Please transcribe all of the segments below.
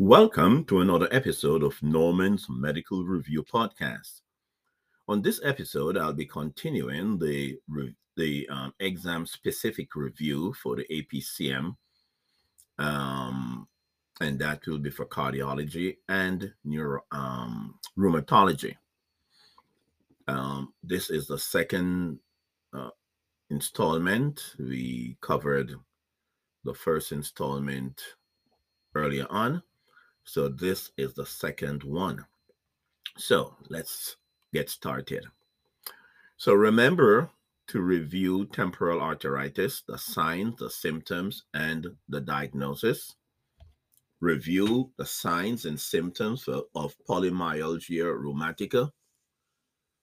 Welcome to another episode of Norman's Medical Review Podcast. On this episode, I'll be continuing the the um, exam specific review for the APCM, um, and that will be for cardiology and neuro um, rheumatology. Um, this is the second uh, installment. We covered the first installment earlier on so this is the second one. So let's get started. So remember to review temporal arteritis, the signs, the symptoms, and the diagnosis. Review the signs and symptoms of, of polymyalgia rheumatica.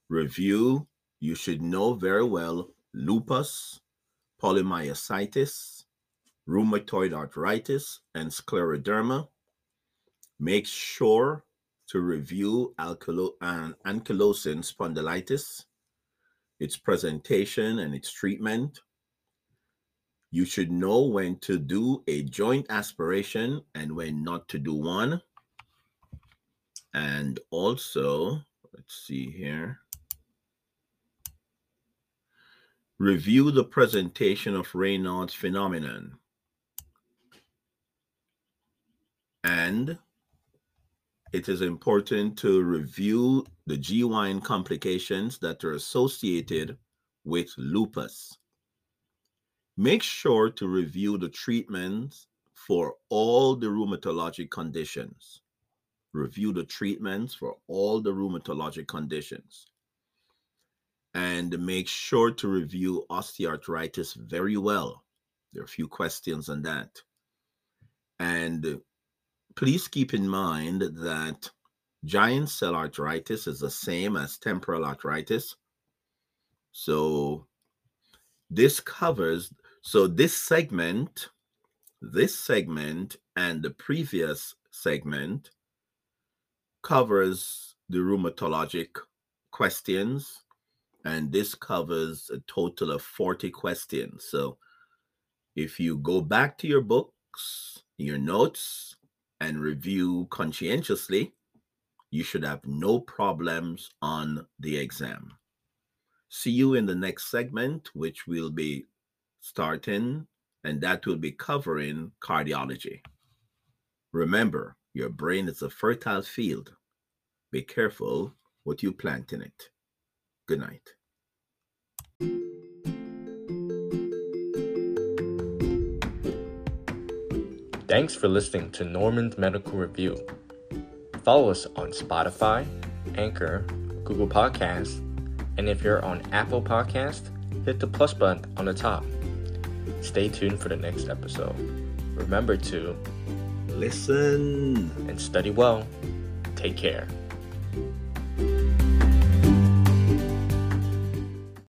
Review, you should know very well, lupus, polymyositis, rheumatoid arthritis, and scleroderma Make sure to review ankylosing spondylitis, its presentation and its treatment. You should know when to do a joint aspiration and when not to do one. And also, let's see here. Review the presentation of Raynaud's phenomenon. And it is important to review the GYN complications that are associated with lupus. Make sure to review the treatments for all the rheumatologic conditions. Review the treatments for all the rheumatologic conditions. And make sure to review osteoarthritis very well. There are a few questions on that. And please keep in mind that giant cell arteritis is the same as temporal arteritis. So this covers, so this segment, this segment and the previous segment covers the rheumatologic questions and this covers a total of 40 questions. So if you go back to your books, your notes, and review conscientiously, you should have no problems on the exam. See you in the next segment, which will be starting, and that will be covering cardiology. Remember, your brain is a fertile field. Be careful what you plant in it. Good night. Thanks for listening to Norman's Medical Review. Follow us on Spotify, Anchor, Google Podcasts, and if you're on Apple Podcast, hit the plus button on the top. Stay tuned for the next episode. Remember to listen and study well. Take care.